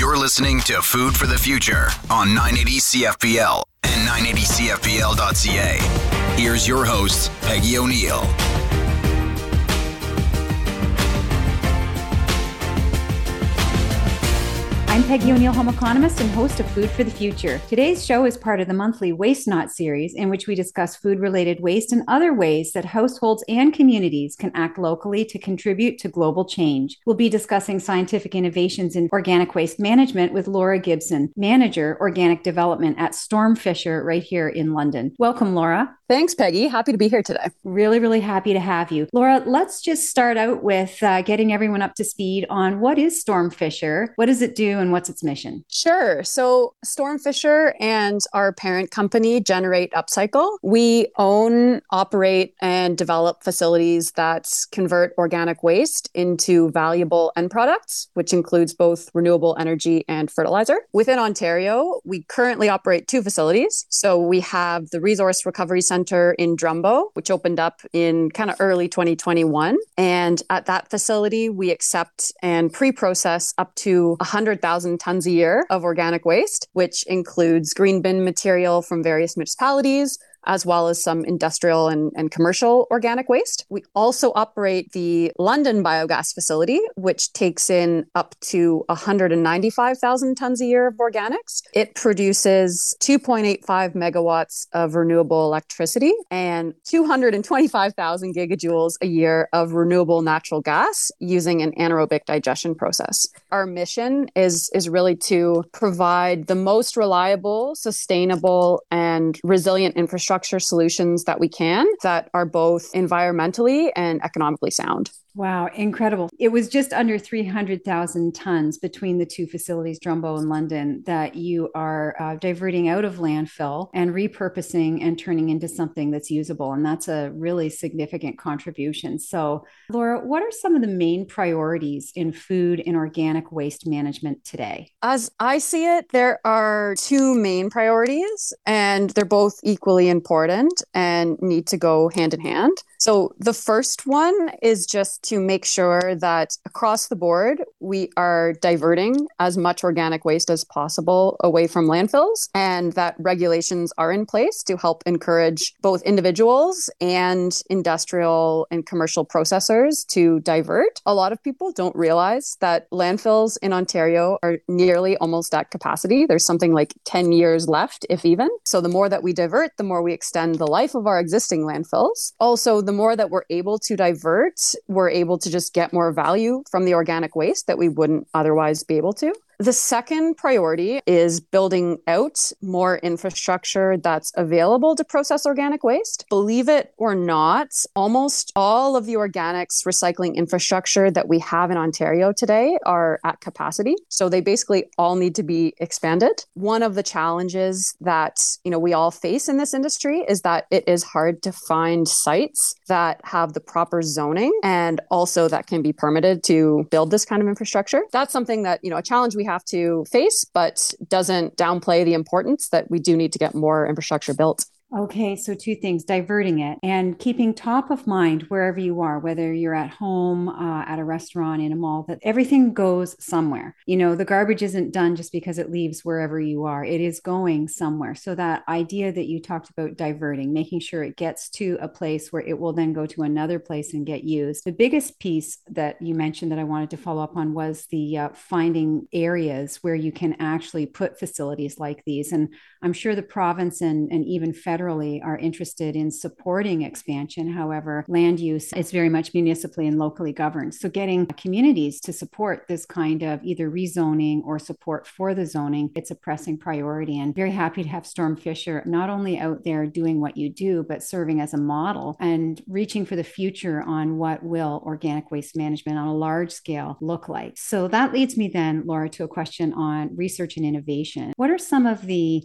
You're listening to Food for the Future on 980 CFPL and 980CFPL.ca. Here's your host, Peggy O'Neill. I'm Peggy O'Neill, home economist and host of Food for the Future. Today's show is part of the monthly Waste Not series, in which we discuss food related waste and other ways that households and communities can act locally to contribute to global change. We'll be discussing scientific innovations in organic waste management with Laura Gibson, Manager, Organic Development at Stormfisher, right here in London. Welcome, Laura. Thanks, Peggy. Happy to be here today. Really, really happy to have you. Laura, let's just start out with uh, getting everyone up to speed on what is Stormfisher, what does it do, and what's its mission? Sure. So, Stormfisher and our parent company, Generate Upcycle, we own, operate, and develop facilities that convert organic waste into valuable end products, which includes both renewable energy and fertilizer. Within Ontario, we currently operate two facilities. So, we have the Resource Recovery Center in Drumbo, which opened up in kind of early 2021. And at that facility, we accept and pre process up to 100,000 tons a year of organic waste, which includes green bin material from various municipalities, as well as some industrial and, and commercial organic waste. We also operate the London biogas facility, which takes in up to 195,000 tons a year of organics. It produces 2.85 megawatts of renewable electricity and 225,000 gigajoules a year of renewable natural gas using an anaerobic digestion process. Our mission is, is really to provide the most reliable, sustainable, and resilient infrastructure solutions that we can that are both environmentally and economically sound. Wow, incredible. It was just under 300,000 tons between the two facilities, Drumbo and London, that you are uh, diverting out of landfill and repurposing and turning into something that's usable. And that's a really significant contribution. So, Laura, what are some of the main priorities in food and organic waste management today? As I see it, there are two main priorities, and they're both equally important and need to go hand in hand. So, the first one is just to make sure that across the board, we are diverting as much organic waste as possible away from landfills and that regulations are in place to help encourage both individuals and industrial and commercial processors to divert. A lot of people don't realize that landfills in Ontario are nearly almost at capacity. There's something like 10 years left, if even. So the more that we divert, the more we extend the life of our existing landfills. Also, the more that we're able to divert, we're able to just get more value from the organic waste that we wouldn't otherwise be able to. The second priority is building out more infrastructure that's available to process organic waste. Believe it or not, almost all of the organics recycling infrastructure that we have in Ontario today are at capacity. So they basically all need to be expanded. One of the challenges that, you know, we all face in this industry is that it is hard to find sites that have the proper zoning and also that can be permitted to build this kind of infrastructure. That's something that, you know, a challenge we have to face, but doesn't downplay the importance that we do need to get more infrastructure built. Okay, so two things diverting it and keeping top of mind wherever you are, whether you're at home, uh, at a restaurant, in a mall, that everything goes somewhere. You know, the garbage isn't done just because it leaves wherever you are, it is going somewhere. So, that idea that you talked about diverting, making sure it gets to a place where it will then go to another place and get used. The biggest piece that you mentioned that I wanted to follow up on was the uh, finding areas where you can actually put facilities like these. And I'm sure the province and, and even federally are interested in supporting expansion. However, land use is very much municipally and locally governed. So getting communities to support this kind of either rezoning or support for the zoning, it's a pressing priority. And very happy to have Stormfisher not only out there doing what you do, but serving as a model and reaching for the future on what will organic waste management on a large scale look like. So that leads me then, Laura, to a question on research and innovation. What are some of the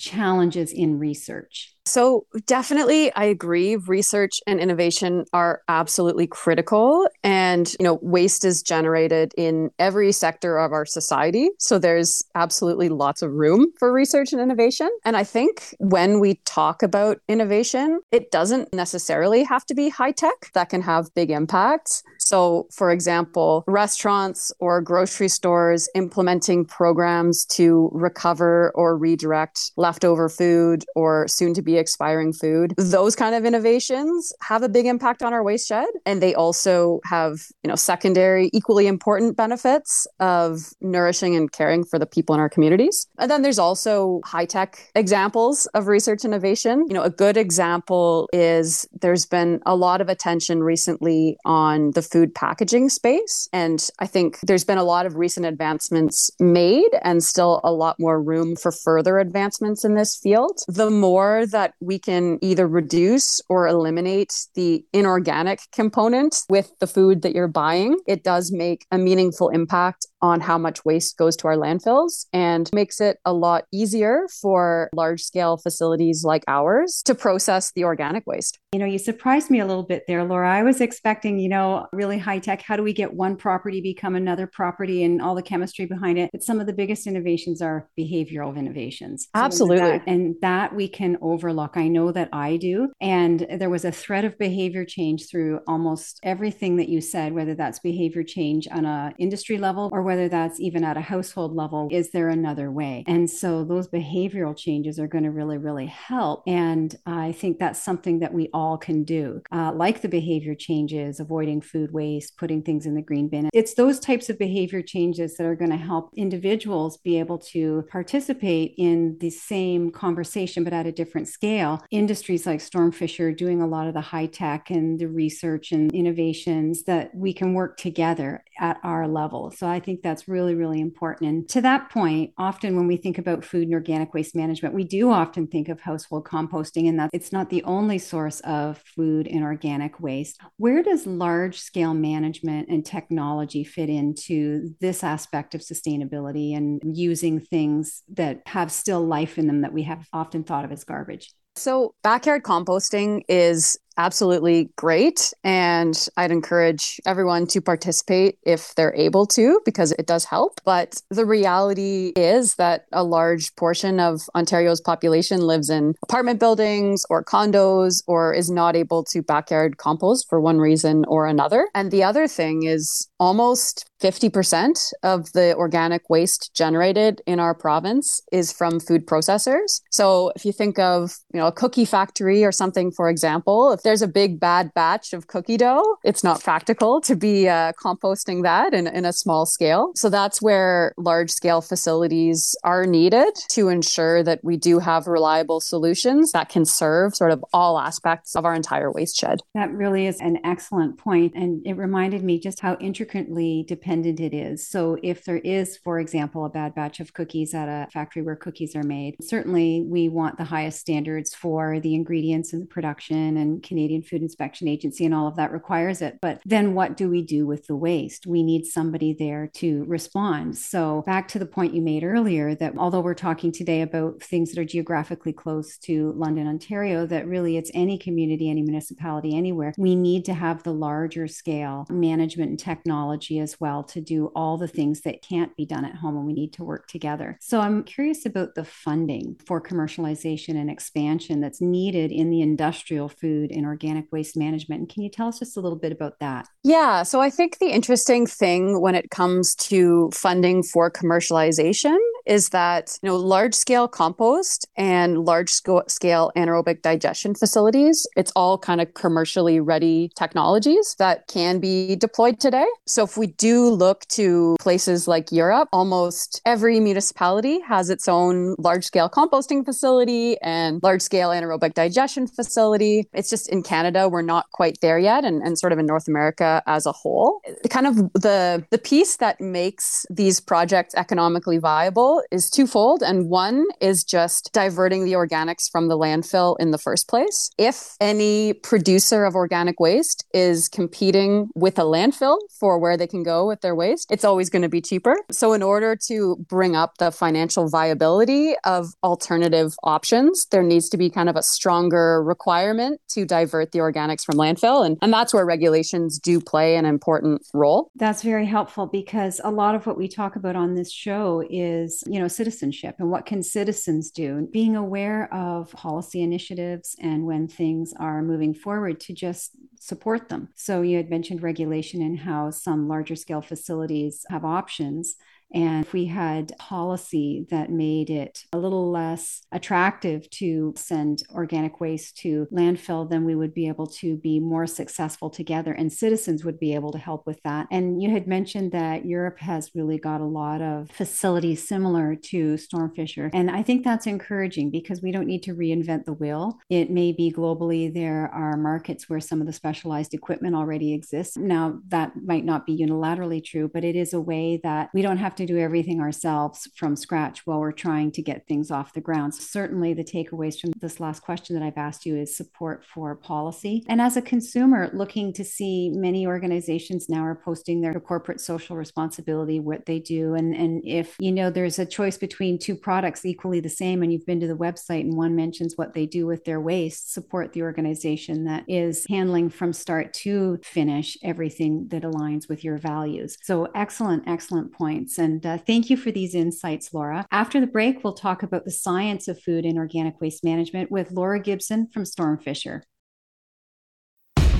challenges in research? So, definitely, I agree. Research and innovation are absolutely critical. And, you know, waste is generated in every sector of our society. So, there's absolutely lots of room for research and innovation. And I think when we talk about innovation, it doesn't necessarily have to be high tech that can have big impacts. So, for example, restaurants or grocery stores implementing programs to recover or redirect leftover food or soon to be expiring food. Those kind of innovations have a big impact on our waste shed. And they also have, you know, secondary, equally important benefits of nourishing and caring for the people in our communities. And then there's also high tech examples of research innovation. You know, a good example is there's been a lot of attention recently on the food packaging space. And I think there's been a lot of recent advancements made and still a lot more room for further advancements in this field. The more that we can either reduce or eliminate the inorganic component with the food that you're buying, it does make a meaningful impact on how much waste goes to our landfills and makes it a lot easier for large scale facilities like ours to process the organic waste. You know, you surprised me a little bit there, Laura. I was expecting, you know, really high tech. How do we get one property become another property and all the chemistry behind it? But some of the biggest innovations are behavioral innovations. So Absolutely. That, and that we can overlook. I know that I do. And there was a thread of behavior change through almost everything that you said, whether that's behavior change on a industry level or whether that's even at a household level, is there another way? And so those behavioral changes are going to really, really help. And I think that's something that we all can do, uh, like the behavior changes, avoiding food waste, putting things in the green bin. It's those types of behavior changes that are going to help individuals be able to participate in the same conversation, but at a different scale. Industries like Stormfisher are doing a lot of the high tech and the research and innovations that we can work together at our level. So I think that's really, really important. And to that point, often when we think about food and organic waste management, we do often think of household composting, and that it's not the only source of food and organic waste. Where does large scale management and technology fit into this aspect of sustainability and using things that have still life in them that we have often thought of as garbage? So, backyard composting is absolutely great. And I'd encourage everyone to participate if they're able to, because it does help. But the reality is that a large portion of Ontario's population lives in apartment buildings or condos or is not able to backyard compost for one reason or another. And the other thing is almost 50% of the organic waste generated in our province is from food processors. So if you think of, you know, a cookie factory or something, for example, if there's a big bad batch of cookie dough, it's not practical to be uh, composting that in, in a small scale. So that's where large scale facilities are needed to ensure that we do have reliable solutions that can serve sort of all aspects of our entire waste shed. That really is an excellent point. And it reminded me just how intricately dependent it is. So if there is, for example, a bad batch of cookies at a factory where cookies are made, certainly we want the highest standards for the ingredients and the production and Canadian Food Inspection Agency and all of that requires it. But then what do we do with the waste? We need somebody there to respond. So, back to the point you made earlier that although we're talking today about things that are geographically close to London, Ontario, that really it's any community, any municipality, anywhere, we need to have the larger scale management and technology as well to do all the things that can't be done at home and we need to work together. So, I'm curious about the funding for commercialization and expansion that's needed in the industrial food organic waste management. And can you tell us just a little bit about that? Yeah. So I think the interesting thing when it comes to funding for commercialization is that you know large scale compost and large scale anaerobic digestion facilities it's all kind of commercially ready technologies that can be deployed today so if we do look to places like Europe almost every municipality has its own large scale composting facility and large scale anaerobic digestion facility it's just in Canada we're not quite there yet and, and sort of in North America as a whole. Kind of the the piece that makes these projects economically viable is twofold. And one is just diverting the organics from the landfill in the first place. If any producer of organic waste is competing with a landfill for where they can go with their waste, it's always going to be cheaper. So in order to bring up the financial viability of alternative options, there needs to be kind of a stronger requirement to divert the organics from landfill. And, and that's where regulations do play an important role. That's very helpful because a lot of what we talk about on this show is, you know, citizenship and what can citizens do? Being aware of policy initiatives and when things are moving forward to just support them. So you had mentioned regulation and how some larger scale facilities have options. And if we had policy that made it a little less attractive to send organic waste to landfill, then we would be able to be more successful together and citizens would be able to help with that. And you had mentioned that Europe has really got a lot of facilities similar to Stormfisher. And I think that's encouraging because we don't need to reinvent the wheel. It may be globally there are markets where some of the specialized equipment already exists. Now, that might not be unilaterally true, but it is a way that we don't have to to do everything ourselves from scratch while we're trying to get things off the ground. So certainly, the takeaways from this last question that I've asked you is support for policy. And as a consumer, looking to see many organizations now are posting their corporate social responsibility, what they do. And, and if you know there's a choice between two products equally the same, and you've been to the website and one mentions what they do with their waste, support the organization that is handling from start to finish everything that aligns with your values. So, excellent, excellent points. And and uh, thank you for these insights, Laura. After the break, we'll talk about the science of food and organic waste management with Laura Gibson from Stormfisher.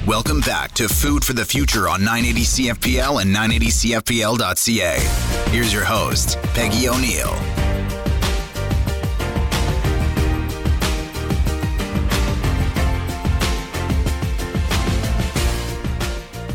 Welcome back to Food for the Future on 980 CFPL and 980CFPL.ca. Here's your host, Peggy O'Neill.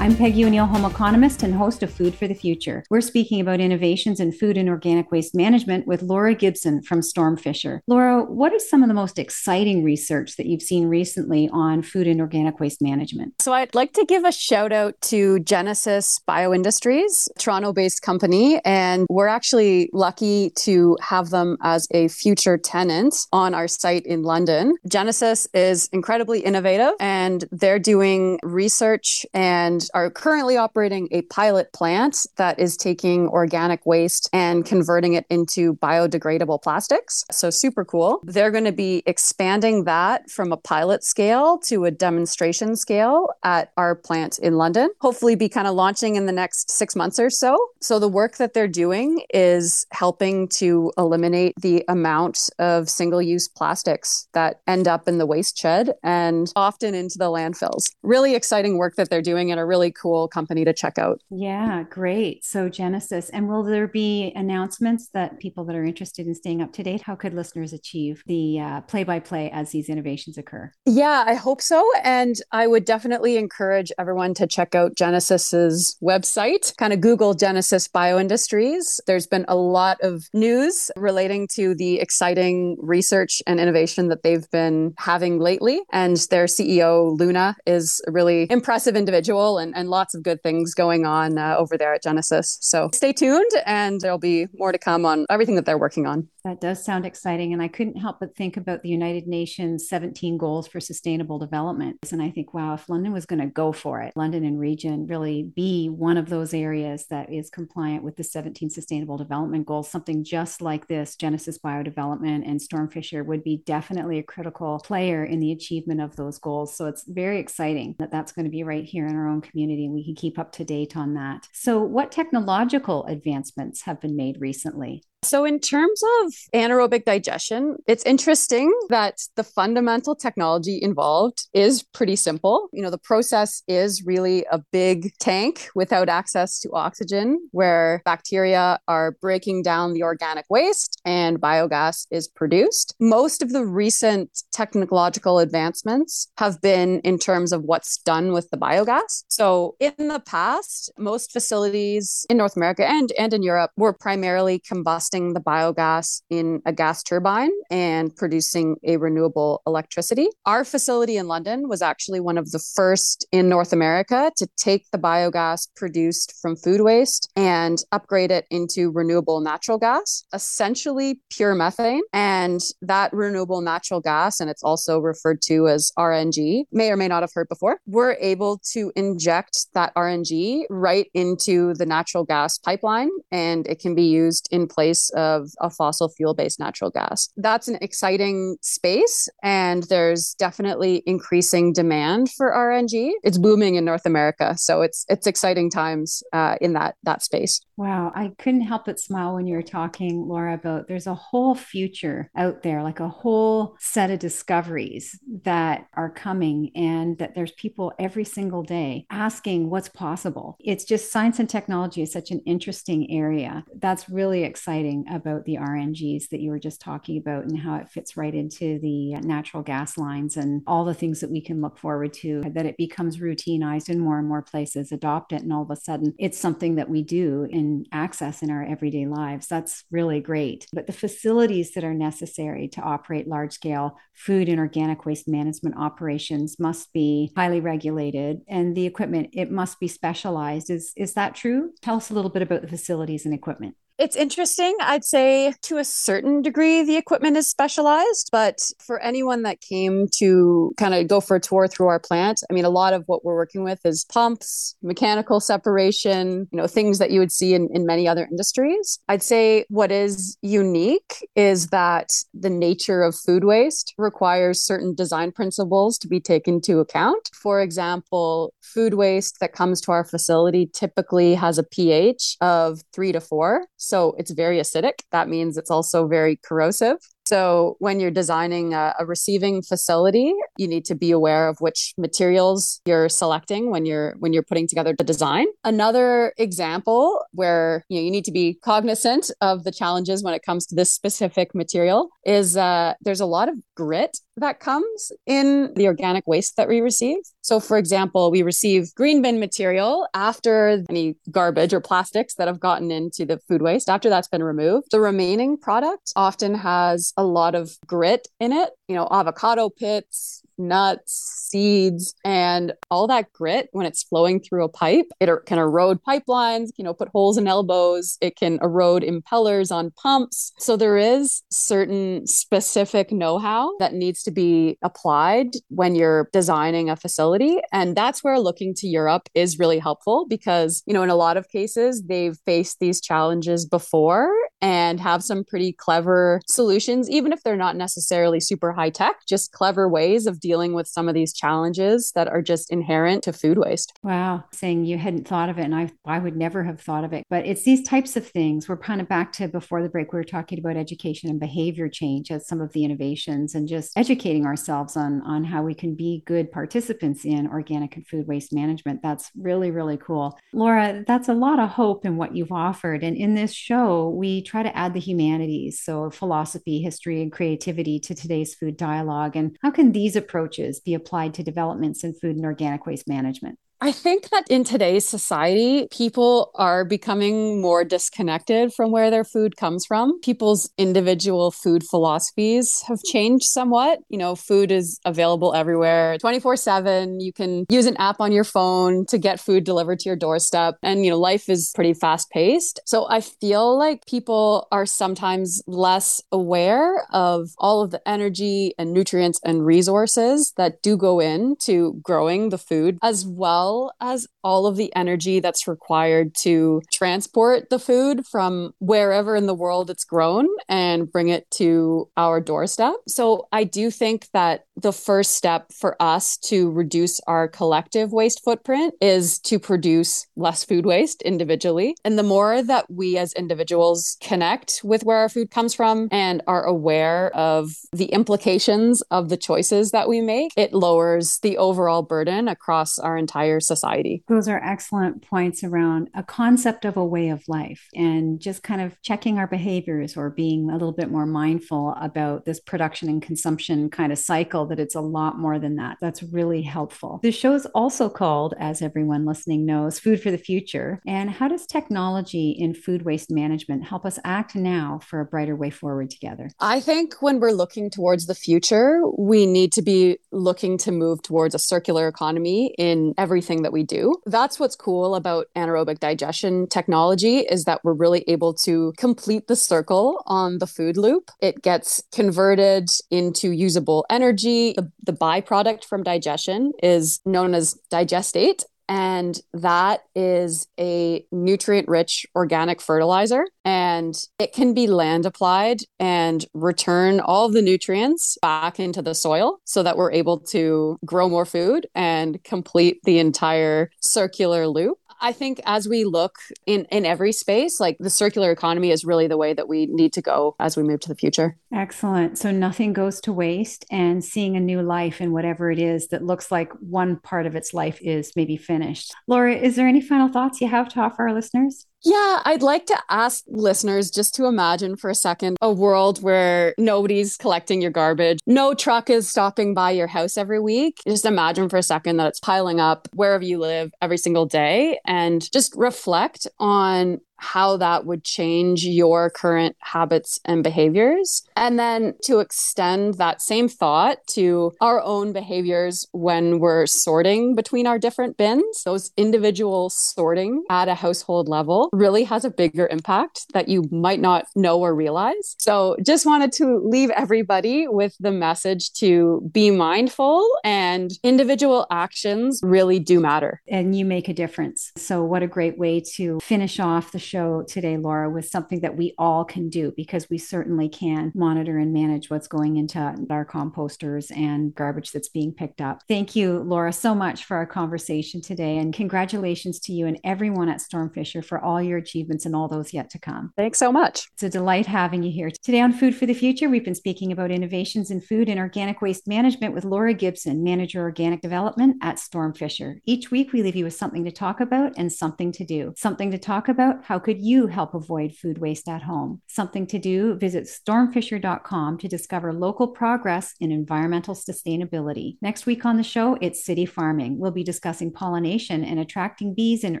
I'm Peggy O'Neill, home economist and host of Food for the Future. We're speaking about innovations in food and organic waste management with Laura Gibson from Stormfisher. Laura, what is some of the most exciting research that you've seen recently on food and organic waste management? So I'd like to give a shout out to Genecis Bioindustries, Toronto-based company, and we're actually lucky to have them as a future tenant on our site in London. Genecis is incredibly innovative and they're doing research and are currently operating a pilot plant that is taking organic waste and converting it into biodegradable plastics. So, super cool. They're going to be expanding that from a pilot scale to a demonstration scale at our plant in London. Hopefully, be kind of launching in the next six months or so. So, the work that they're doing is helping to eliminate the amount of single use plastics that end up in the waste shed and often into the landfills. Really exciting work that they're doing and a really really cool company to check out. Yeah, great. So Genecis. And will there be announcements that people that are interested in staying up to date, how could listeners achieve the play by play as these innovations occur? Yeah, I hope so. And I would definitely encourage everyone to check out Genecis's website, kind of Google Genecis Bioindustries. There's been a lot of news relating to the exciting research and innovation that they've been having lately. And their CEO, Luna, is a really impressive individual and, and lots of good things going on uh, over there at Genecis. So stay tuned, and there'll be more to come on everything that they're working on. That does sound exciting. And I couldn't help but think about the United Nations 17 goals for sustainable development. And I think, wow, if London was going to go for it, London and region really be one of those areas that is compliant with the 17 sustainable development goals, something just like this, Genecis Biodevelopment and Stormfisher would be definitely a critical player in the achievement of those goals. So it's very exciting that that's going to be right here in our own community and we can keep up to date on that. So, what technological advancements have been made recently? So, in terms of anaerobic digestion, it's interesting that the fundamental technology involved is pretty simple. You know, the process is really a big tank without access to oxygen where bacteria are breaking down the organic waste and biogas is produced. Most of the recent technological advancements have been in terms of what's done with the biogas. So, in the past, most facilities in North America and, and in Europe were primarily combusting the biogas in a gas turbine and producing a renewable electricity. Our facility in London was actually one of the first in North America to take the biogas produced from food waste and upgrade it into renewable natural gas, essentially pure methane. And that renewable natural gas, and it's also referred to as RNG, may or may not have heard before, we're able to inject that RNG right into the natural gas pipeline and it can be used in place use of a fossil fuel based natural gas. That's an exciting space, and there's definitely increasing demand for RNG. It's booming in North America, so it's it's exciting times uh, in that that space. Wow, I couldn't help but smile when you were talking, Laura, about there's a whole future out there, like a whole set of discoveries that are coming, and that there's people every single day asking what's possible. It's just science and technology is such an interesting area. That's really exciting about the RNGs that you were just talking about and how it fits right into the natural gas lines and all the things that we can look forward to, that it becomes routinized in more and more places, adopt it, and all of a sudden it's something that we do in access in our everyday lives. That's really great. But the facilities that are necessary to operate large scale food and organic waste management operations must be highly regulated and the equipment it must be specialized is is that true tell us a little bit about the facilities and equipment it's interesting. I'd say to a certain degree, the equipment is specialized, but for anyone that came to kind of go for a tour through our plant, I mean, a lot of what we're working with is pumps, mechanical separation, you know, things that you would see in, in many other industries. I'd say what is unique is that the nature of food waste requires certain design principles to be taken into account. For example, food waste that comes to our facility typically has a pH of three to four. So it's very acidic. That means it's also very corrosive. So when you're designing a, a, receiving facility, you need to be aware of which materials you're selecting when you're when you're putting together the design. Another example where you know you need to be cognizant of the challenges when it comes to this specific material is uh, there's a lot of grit that comes in the organic waste that we receive. So, for example, we receive green bin material after any garbage or plastics that have gotten into the food waste. After that's been removed, the remaining product often has a lot of grit in it, you know, avocado pits, nuts, seeds, and all that grit when it's flowing through a pipe. It er, can erode pipelines, you know, put holes in elbows. It can erode impellers on pumps. So there is certain specific know-how that needs to be applied when you're designing a facility. And that's where looking to Europe is really helpful because, you know, in a lot of cases, they've faced these challenges before and have some pretty clever solutions, even if they're not necessarily super high tech, just clever ways of dealing with some of these challenges that are just inherent to food waste. Wow. Saying you hadn't thought of it, and I, I would never have thought of it. But it's these types of things. We're kind of back to before the break, we were talking about education and behavior change as some of the innovations and just educating ourselves on, on how we can be good participants in organic and food waste management. That's really, really cool. Laura, that's a lot of hope in what you've offered. And in this show, we try to add the humanities, so philosophy, history, and creativity to today's food dialogue. And how can these approaches be applied to developments in food and organic waste management? I think that in today's society, people are becoming more disconnected from where their food comes from. People's individual food philosophies have changed somewhat. You know, food is available everywhere 24 7. You can use an app on your phone to get food delivered to your doorstep. And, you know, life is pretty fast paced. So I feel like people are sometimes less aware of all of the energy and nutrients and resources that do go into growing the food as well well as all of the energy that's required to transport the food from wherever in the world it's grown and bring it to our doorstep. So I do think that the first step for us to reduce our collective waste footprint is to produce less food waste individually. And the more that we as individuals connect with where our food comes from and are aware of the implications of the choices that we make, it lowers the overall burden across our entire society. Those are excellent points around a concept of a way of life and just kind of checking our behaviors or being a little bit more mindful about this production and consumption kind of cycle that it's a lot more than that. That's really helpful. The show is also called, as everyone listening knows, Food for the Future. And how does technology in food waste management help us act now for a brighter way forward together? I think when we're looking towards the future, we need to be looking to move towards a circular economy in everything that we do. That's what's cool about anaerobic digestion technology is that we're really able to complete the circle on the food loop. It gets converted into usable energy the, the byproduct from digestion is known as digestate And that is a nutrient rich organic fertilizer. And it can be land applied and return all the nutrients back into the soil so that we're able to grow more food and complete the entire circular loop. I think as we look in in every space, like the circular economy is really the way that we need to go as we move to the future. Excellent. So nothing goes to waste and seeing a new life in whatever it is that looks like one part of its life is maybe finished. Laura, is there any final thoughts you have to offer our listeners? Yeah, I'd like to ask listeners just to imagine for a second a world where nobody's collecting your garbage. No truck is stopping by your house every week. Just imagine for a second that it's piling up wherever you live every single day and just reflect on how that would change your current habits and behaviors. And then to extend that same thought to our own behaviors when we're sorting between our different bins, those individual sorting at a household level really has a bigger impact that you might not know or realize. So just wanted to leave everybody with the message to be mindful and individual actions really do matter. And you make a difference. So, what a great way to finish off the show today, Laura, with something that we all can do because we certainly can monitor and manage what's going into our composters and garbage that's being picked up. Thank you, Laura, so much for our conversation today. And congratulations to you and everyone at Stormfisher for all your achievements and all those yet to come. Thanks so much. It's a delight having you here. Today on Food for the Future, we've been speaking about innovations in food and organic waste management with Laura Gibson, Manager Organic Development at Stormfisher. Each week, we leave you with something to talk about and something to do. Something to talk about how could you help avoid food waste at home? Something to do, visit stormfisher.com to discover local progress in environmental sustainability. Next week on the show, it's city farming. We'll be discussing pollination and attracting bees in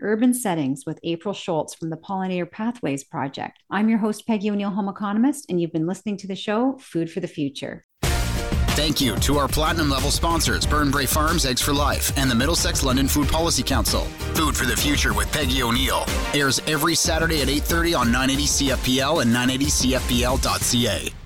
urban settings with April Schultz from the Pollinator Pathways Project. I'm your host, Peggy O'Neill, home economist, and you've been listening to the show Food for the Future. Thank you to our platinum level sponsors, Burnbrae Farms, Eggs for Life, and the Middlesex London Food Policy Council. Food for the Future with Peggy O'Neill airs every Saturday at 8:30 on 980 CFPL and 980CFPL.ca.